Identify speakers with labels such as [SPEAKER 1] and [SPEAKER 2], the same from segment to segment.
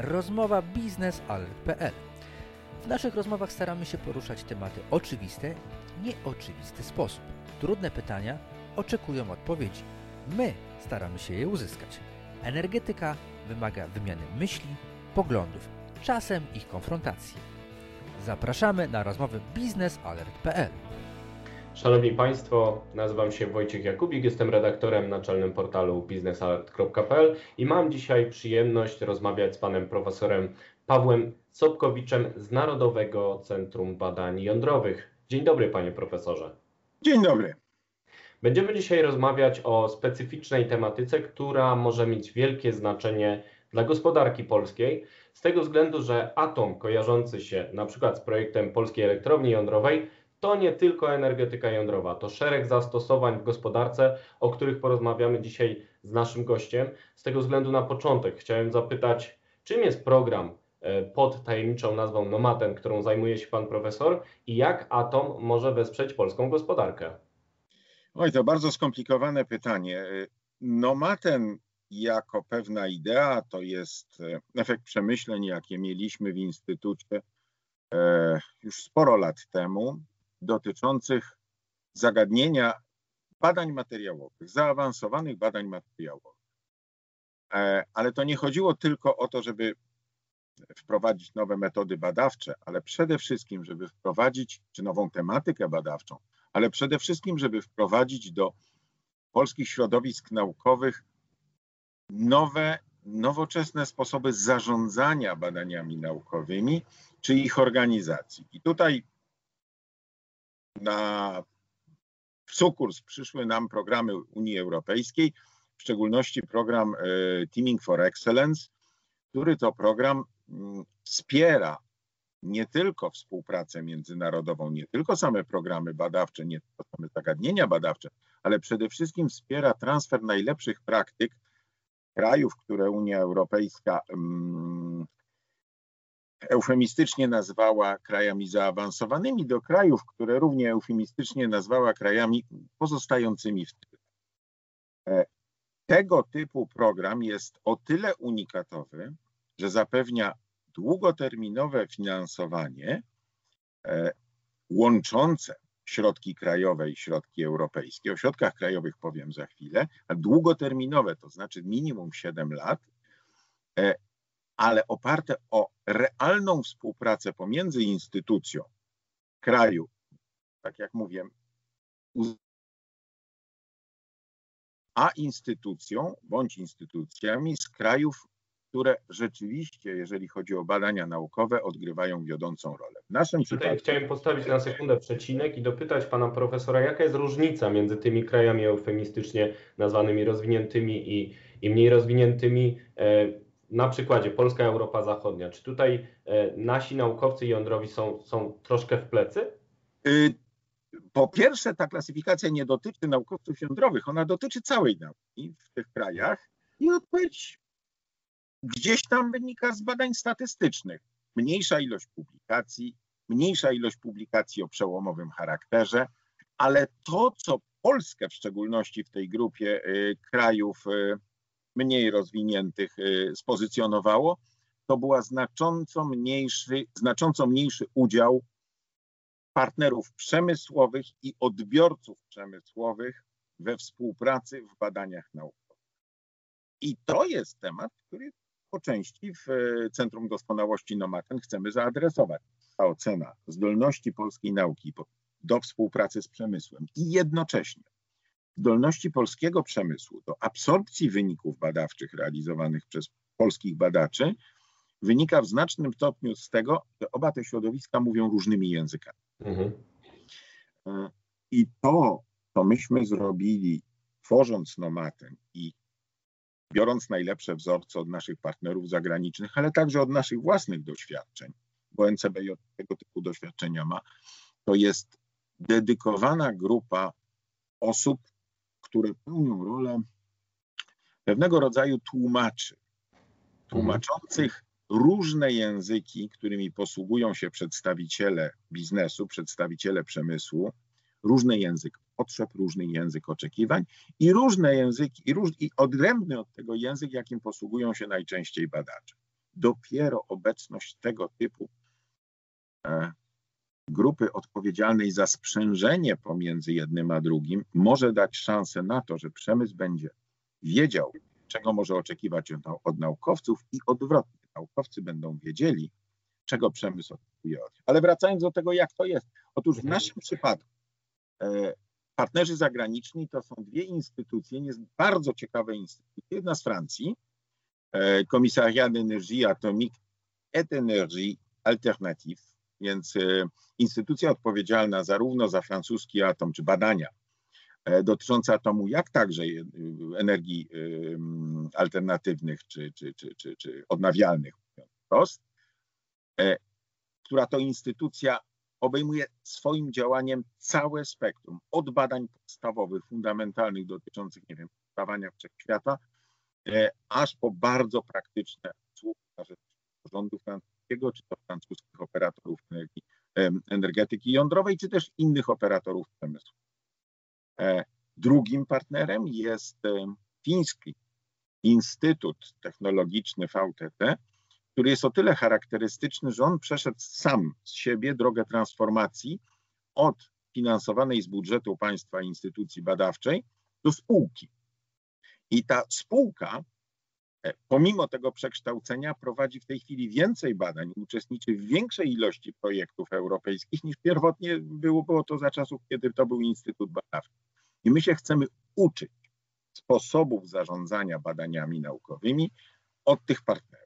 [SPEAKER 1] rozmowa biznesalert.pl. W naszych rozmowach staramy się poruszać tematy oczywiste, nieoczywisty sposób. Trudne pytania oczekują odpowiedzi. My staramy się je uzyskać. Energetyka wymaga wymiany myśli, poglądów, czasem ich konfrontacji. Zapraszamy na rozmowy biznesalert.pl.
[SPEAKER 2] Szanowni Państwo, nazywam się Wojciech Jakubik, jestem redaktorem naczelnym portalu biznesalert.pl i mam dzisiaj przyjemność rozmawiać z panem profesorem Pawłem Sobkowiczem z Narodowego Centrum Badań Jądrowych. Dzień dobry, panie profesorze.
[SPEAKER 3] Dzień dobry.
[SPEAKER 2] Będziemy dzisiaj rozmawiać o specyficznej tematyce, która może mieć wielkie znaczenie dla gospodarki polskiej, z tego względu, że atom kojarzący się na przykład z projektem Polskiej Elektrowni Jądrowej to nie tylko energetyka jądrowa, to szereg zastosowań w gospodarce, o których porozmawiamy dzisiaj z naszym gościem. Z tego względu na początek chciałem zapytać, czym jest program e, pod tajemniczą nazwą Nomaten, którą zajmuje się pan profesor i jak atom może wesprzeć polską gospodarkę?
[SPEAKER 3] Oj, to bardzo skomplikowane pytanie. Nomaten jako pewna idea to jest e, efekt przemyśleń, jakie mieliśmy w Instytucie e, już sporo lat temu, dotyczących zagadnienia badań materiałowych, zaawansowanych badań materiałowych. E, ale to nie chodziło tylko o to, żeby wprowadzić nowe metody badawcze, ale przede wszystkim, żeby wprowadzić, czy nową tematykę badawczą, ale przede wszystkim, żeby wprowadzić do polskich środowisk naukowych nowe, nowoczesne sposoby zarządzania badaniami naukowymi, czy ich organizacji. I tutaj na sukurs. Przyszły nam programy Unii Europejskiej, w szczególności program e, Teaming for Excellence, który to program mm, wspiera nie tylko współpracę międzynarodową, nie tylko same programy badawcze, nie tylko same zagadnienia badawcze, ale przede wszystkim wspiera transfer najlepszych praktyk krajów, które Unia Europejska um, eufemistycznie nazwała krajami zaawansowanymi, do krajów, które równie eufemistycznie nazwała krajami pozostającymi w tyle. Tego typu program jest o tyle unikatowy, że zapewnia długoterminowe finansowanie e, łączące środki krajowe i środki europejskie. O środkach krajowych powiem za chwilę, a długoterminowe, to znaczy minimum 7 lat, e, ale oparte o realną współpracę pomiędzy instytucją kraju, tak jak mówię, a instytucją bądź instytucjami z krajów które rzeczywiście, jeżeli chodzi o badania naukowe, odgrywają wiodącą rolę.
[SPEAKER 2] W naszym Tutaj przypadku... chciałem postawić na sekundę przecinek i dopytać pana profesora, jaka jest różnica między tymi krajami eufemistycznie nazwanymi rozwiniętymi i, i mniej rozwiniętymi, e, na przykładzie Polska, Europa Zachodnia. Czy tutaj e, nasi naukowcy jądrowi są, są troszkę w plecy?
[SPEAKER 3] Y, po pierwsze, ta klasyfikacja nie dotyczy naukowców jądrowych, ona dotyczy całej nauki w tych krajach i odpowiedź gdzieś tam wynika z badań statystycznych. Mniejsza ilość publikacji, mniejsza ilość publikacji o przełomowym charakterze, ale to, co Polskę w szczególności w tej grupie y, krajów y, mniej rozwiniętych y, spozycjonowało, to była znacząco mniejszy, znacząco mniejszy udział partnerów przemysłowych i odbiorców przemysłowych we współpracy w badaniach naukowych. I to jest temat, który po części w e, Centrum Doskonałości Nomaten chcemy zaadresować. Ta ocena zdolności polskiej nauki do współpracy z przemysłem i jednocześnie zdolności polskiego przemysłu do absorpcji wyników badawczych realizowanych przez polskich badaczy wynika w znacznym stopniu z tego, że oba te środowiska mówią różnymi językami. Mhm. E, I to, co myśmy zrobili, tworząc Nomaten i biorąc najlepsze wzorce od naszych partnerów zagranicznych, ale także od naszych własnych doświadczeń, bo NCBJ tego typu doświadczenia ma, to jest dedykowana grupa osób, które pełnią rolę pewnego rodzaju tłumaczy, tłumaczących różne języki, którymi posługują się przedstawiciele biznesu, przedstawiciele przemysłu, różny język potrzeb, różny język oczekiwań i różne języki, i, róż, i odrębny od tego język, jakim posługują się najczęściej badacze. dopiero obecność tego typu e, grupy odpowiedzialnej za sprzężenie pomiędzy jednym a drugim może dać szansę na to, że przemysł będzie wiedział, czego może oczekiwać od naukowców i odwrotnie. Naukowcy będą wiedzieli, czego przemysł oczekuje od nich. Ale wracając do tego, jak to jest. Otóż w naszym przypadku e, partnerzy zagraniczni to są dwie instytucje, bardzo ciekawe instytucje. Jedna z Francji, e, Komisariat d'Energie Atomique et Énergie Alternative, więc e, instytucja odpowiedzialna zarówno za francuski atom, czy badania dotyczące atomu, jak także energii alternatywnych, czy, czy, czy, czy, czy odnawialnych, wprost, która to instytucja obejmuje swoim działaniem całe spektrum, od badań podstawowych, fundamentalnych dotyczących, nie wiem, powstawania wszechświata, e, aż po bardzo praktyczne usługi na rzecz rządu francuskiego, czy to francuskich operatorów energii, energetyki jądrowej, czy też innych operatorów przemysłu. E, drugim partnerem jest fiński Instytut Technologiczny VTT, który jest o tyle charakterystyczny, że on przeszedł sam z siebie drogę transformacji od finansowanej z budżetu państwa instytucji badawczej do spółki. I ta spółka, pomimo tego przekształcenia, prowadzi w tej chwili więcej badań, uczestniczy w większej ilości projektów europejskich niż pierwotnie było, było to za czasów, kiedy to był Instytut Badawczy. I my się chcemy uczyć sposobów zarządzania badaniami naukowymi od tych partnerów.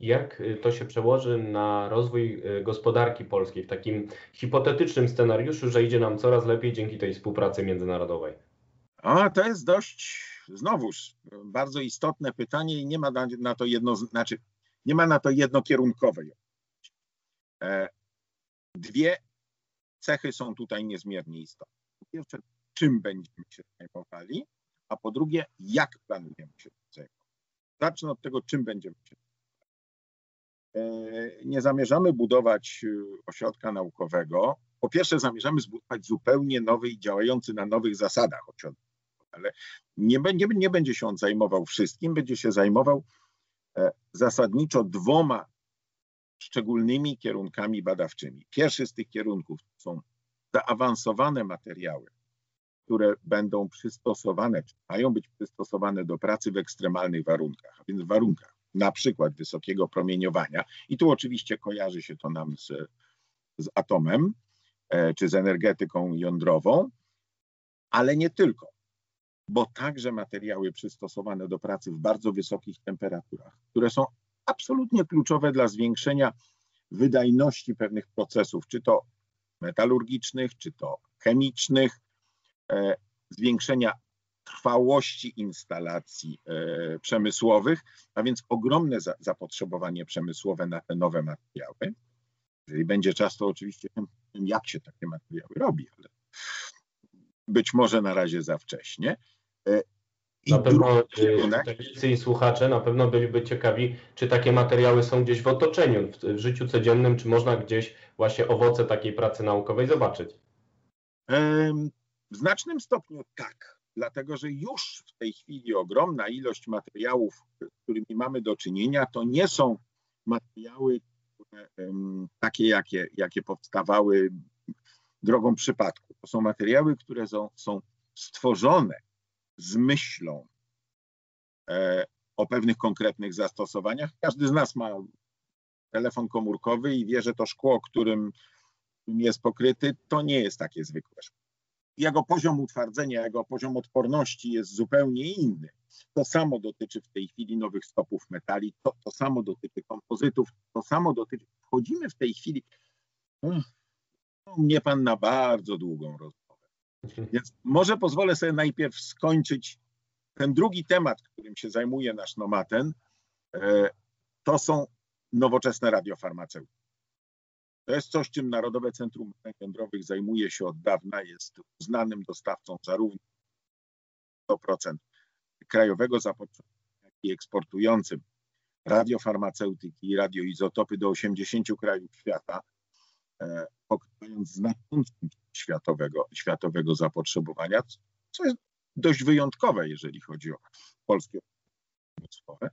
[SPEAKER 2] Jak y, to się przełoży na rozwój y, gospodarki polskiej w takim hipotetycznym scenariuszu, że idzie nam coraz lepiej dzięki tej współpracy międzynarodowej?
[SPEAKER 3] A to jest dość, znowuż, bardzo istotne pytanie i nie ma na to jedno, znaczy, nie ma na to jednokierunkowej. E, dwie cechy są tutaj niezmiernie istotne. Po pierwsze, czym będziemy się zajmowali, a po drugie, jak planujemy się zajmować. Zacznę od tego, czym będziemy się E, nie zamierzamy budować e, ośrodka naukowego. Po pierwsze, zamierzamy zbudować zupełnie nowy i działający na nowych zasadach ośrodek, ale nie będzie, nie będzie się on zajmował wszystkim, będzie się zajmował e, zasadniczo dwoma szczególnymi kierunkami badawczymi. Pierwszy z tych kierunków są zaawansowane materiały, które będą przystosowane, czy mają być przystosowane do pracy w ekstremalnych warunkach, a więc w warunkach na przykład wysokiego promieniowania. I tu oczywiście kojarzy się to nam z, z atomem e, czy z energetyką jądrową, ale nie tylko, bo także materiały przystosowane do pracy w bardzo wysokich temperaturach, które są absolutnie kluczowe dla zwiększenia wydajności pewnych procesów, czy to metalurgicznych, czy to chemicznych, e, zwiększenia trwałości instalacji e, przemysłowych, a więc ogromne zapotrzebowanie przemysłowe na te nowe materiały. Jeżeli będzie czas, to oczywiście jak się takie materiały robi, ale być może na razie za wcześnie.
[SPEAKER 2] E, I na pewno e, kierunek... i słuchacze na pewno byliby ciekawi, czy takie materiały są gdzieś w otoczeniu, w, w życiu codziennym, czy można gdzieś właśnie owoce takiej pracy naukowej zobaczyć?
[SPEAKER 3] W znacznym stopniu tak dlatego że już w tej chwili ogromna ilość materiałów, z którymi mamy do czynienia, to nie są materiały które, takie, jakie, jakie powstawały drogą przypadku. To są materiały, które są, są stworzone z myślą e, o pewnych konkretnych zastosowaniach. Każdy z nas ma telefon komórkowy i wie, że to szkło, którym jest pokryty, to nie jest takie zwykłe szkło jego poziom utwardzenia, jego poziom odporności jest zupełnie inny. To samo dotyczy w tej chwili nowych stopów metali, to, to samo dotyczy kompozytów, to samo dotyczy. Wchodzimy w tej chwili. No, mnie pan na bardzo długą rozmowę. Więc może pozwolę sobie najpierw skończyć ten drugi temat, którym się zajmuje nasz nomaten. E, to są nowoczesne radiofarmaceuty. To jest coś, czym Narodowe Centrum Badań Jądrowych zajmuje się od dawna. Jest uznanym dostawcą zarówno 100% krajowego zapotrzebowania, jak i eksportującym radiofarmaceutyki i radioizotopy do 80 krajów świata, e, pokrywając znaczącą światowego, światowego zapotrzebowania, co jest dość wyjątkowe, jeżeli chodzi o polskie przemysłowe.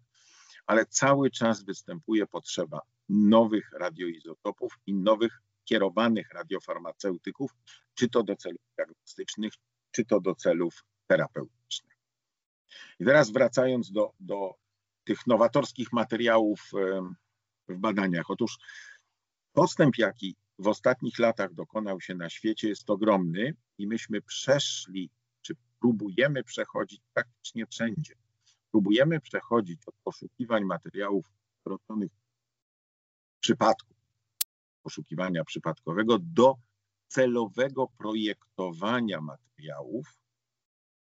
[SPEAKER 3] ale cały czas występuje potrzeba nowych radioizotopów i nowych kierowanych radiofarmaceutyków, czy to do celów diagnostycznych, czy to do celów terapeutycznych. I teraz wracając do, do tych nowatorskich materiałów w badaniach. Otóż postęp, jaki w ostatnich latach dokonał się na świecie, jest ogromny i myśmy przeszli, czy próbujemy przechodzić praktycznie wszędzie. Próbujemy przechodzić od poszukiwań materiałów rodzonych przypadków, poszukiwania przypadkowego do celowego projektowania materiałów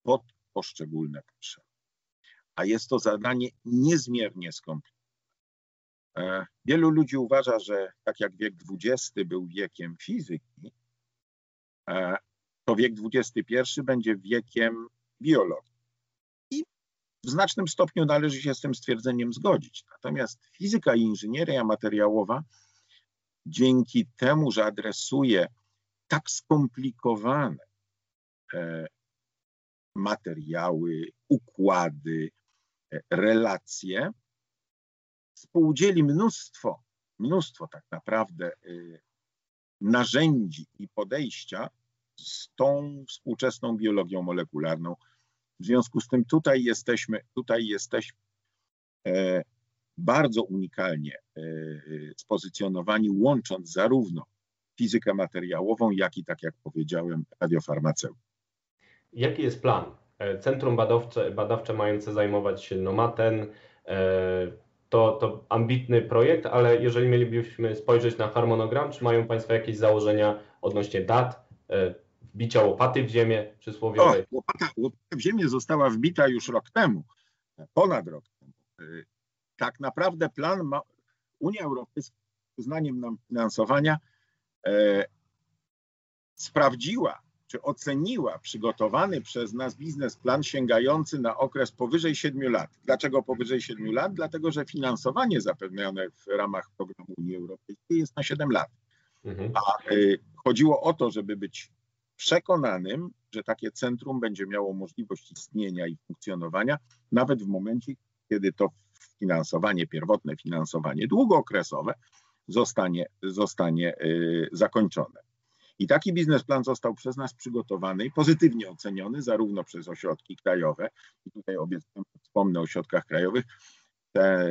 [SPEAKER 3] pod poszczególne potrzeby. A jest to zadanie niezmiernie skomplikowane. E, wielu ludzi uważa, że tak jak wiek XX był wiekiem fizyki, e, to wiek XXI będzie wiekiem biologii. I w znacznym stopniu należy się z tym stwierdzeniem zgodzić. Natomiast fizyka i inżynieria materiałowa dzięki temu, że adresuje tak skomplikowane e, materiały, układy, relacje, współdzieli mnóstwo, mnóstwo tak naprawdę y, narzędzi i podejścia z tą współczesną biologią molekularną. W związku z tym tutaj jesteśmy, tutaj jesteśmy e, bardzo unikalnie e, spozycjonowani, łącząc zarówno fizykę materiałową, jak i, tak jak powiedziałem, radiofarmaceutę.
[SPEAKER 2] Jaki jest plan? E, Centrum badawcze, badawcze mające zajmować się nomaten, to, to ambitny projekt, ale jeżeli mielibyśmy spojrzeć na harmonogram, czy mają Państwo jakieś założenia odnośnie dat, e, wbicia łopaty w ziemię przysłowiowej?
[SPEAKER 3] O, łopata, łopata w ziemię została wbita już rok temu, ponad rok temu. E, tak naprawdę plan ma, Unia Europejska uznaniem nam finansowania e, sprawdziła czy oceniła przygotowany przez nas biznesplan sięgający na okres powyżej 7 lat. Dlaczego powyżej 7 lat? Dlatego, że finansowanie zapewnione w ramach programu Unii Europejskiej jest na 7 lat. Mhm. A y, chodziło o to, żeby być przekonanym, że takie centrum będzie miało możliwość istnienia i funkcjonowania, nawet w momencie, kiedy to finansowanie, pierwotne finansowanie długookresowe zostanie, zostanie y, zakończone. I taki biznesplan został przez nas przygotowany i pozytywnie oceniony zarówno przez ośrodki krajowe, i tutaj obiecuję, wspomnę o ośrodkach krajowych, tę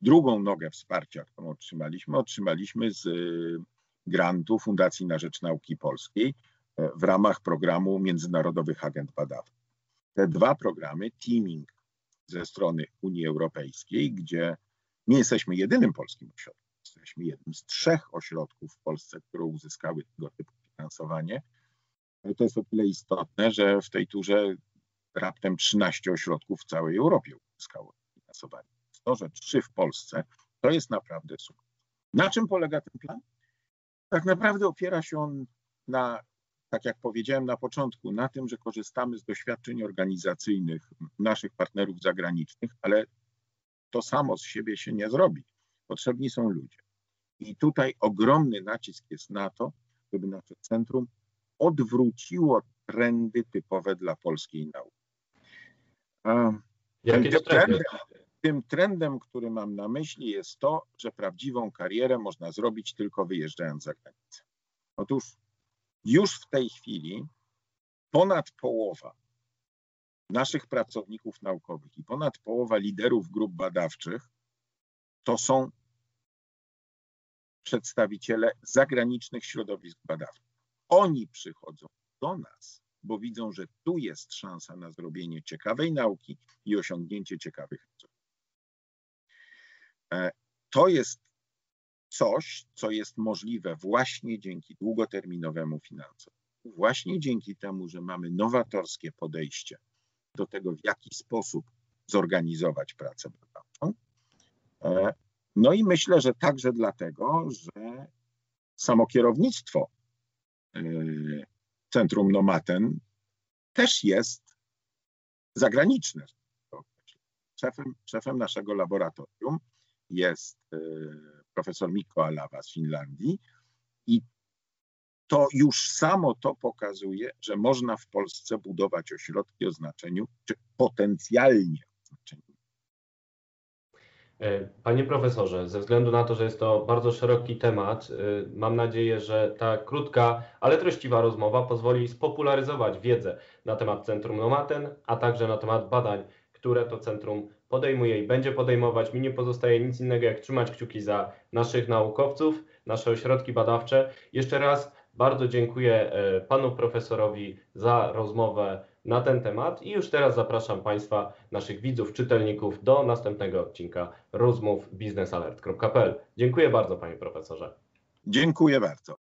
[SPEAKER 3] drugą nogę wsparcia, którą otrzymaliśmy, otrzymaliśmy z y, grantu Fundacji na Rzecz Nauki Polskiej e, w ramach programu Międzynarodowych Agent Badawczych. Te dwa programy, teaming ze strony Unii Europejskiej, gdzie nie jesteśmy jedynym polskim ośrodkiem, Jesteśmy jednym z trzech ośrodków w Polsce, które uzyskały tego typu finansowanie. No to jest o tyle istotne, że w tej turze raptem 13 ośrodków w całej Europie uzyskało finansowanie. To, że trzy w Polsce, to jest naprawdę sukces. Na czym polega ten plan? Tak naprawdę opiera się on na, tak jak powiedziałem na początku, na tym, że korzystamy z doświadczeń organizacyjnych naszych partnerów zagranicznych, ale to samo z siebie się nie zrobi. Potrzebni są ludzie. I tutaj ogromny nacisk jest na to, żeby nasze centrum odwróciło trendy typowe dla polskiej nauki.
[SPEAKER 2] Jakie tym, trendem,
[SPEAKER 3] tym trendem, który mam na myśli, jest to, że prawdziwą karierę można zrobić tylko wyjeżdżając za granicę. Otóż już w tej chwili ponad połowa naszych pracowników naukowych i ponad połowa liderów grup badawczych to są przedstawiciele zagranicznych środowisk badawczych. Oni przychodzą do nas, bo widzą, że tu jest szansa na zrobienie ciekawej nauki i osiągnięcie ciekawych rezultatów. E, to jest coś, co jest możliwe właśnie dzięki długoterminowemu finansowaniu. Właśnie dzięki temu, że mamy nowatorskie podejście do tego, w jaki sposób zorganizować pracę badawczą, no i myślę, że także dlatego, że samo kierownictwo y, Centrum Nomaten też jest zagraniczne. Szefem, szefem naszego laboratorium jest y, profesor Mikko Alawa z Finlandii i to już samo to pokazuje, że można w Polsce budować ośrodki o znaczeniu, czy potencjalnie o znaczeniu
[SPEAKER 2] E, panie profesorze, ze względu na to, że jest to bardzo szeroki temat, e, mam nadzieję, że ta krótka, ale treściwa rozmowa pozwoli spopularyzować wiedzę na temat Centrum Nomaten, a także na temat badań, które to centrum podejmuje i będzie podejmować. Mi nie pozostaje nic innego, jak trzymać kciuki za naszych naukowców, nasze ośrodki badawcze. Jeszcze raz bardzo dziękuję e, panu profesorowi za rozmowę na ten temat i już teraz zapraszam Państwa, naszych widzów, czytelników do następnego odcinka rozmów biznesalert.pl. Dziękuję bardzo panie profesorze.
[SPEAKER 3] Dziękuję bardzo.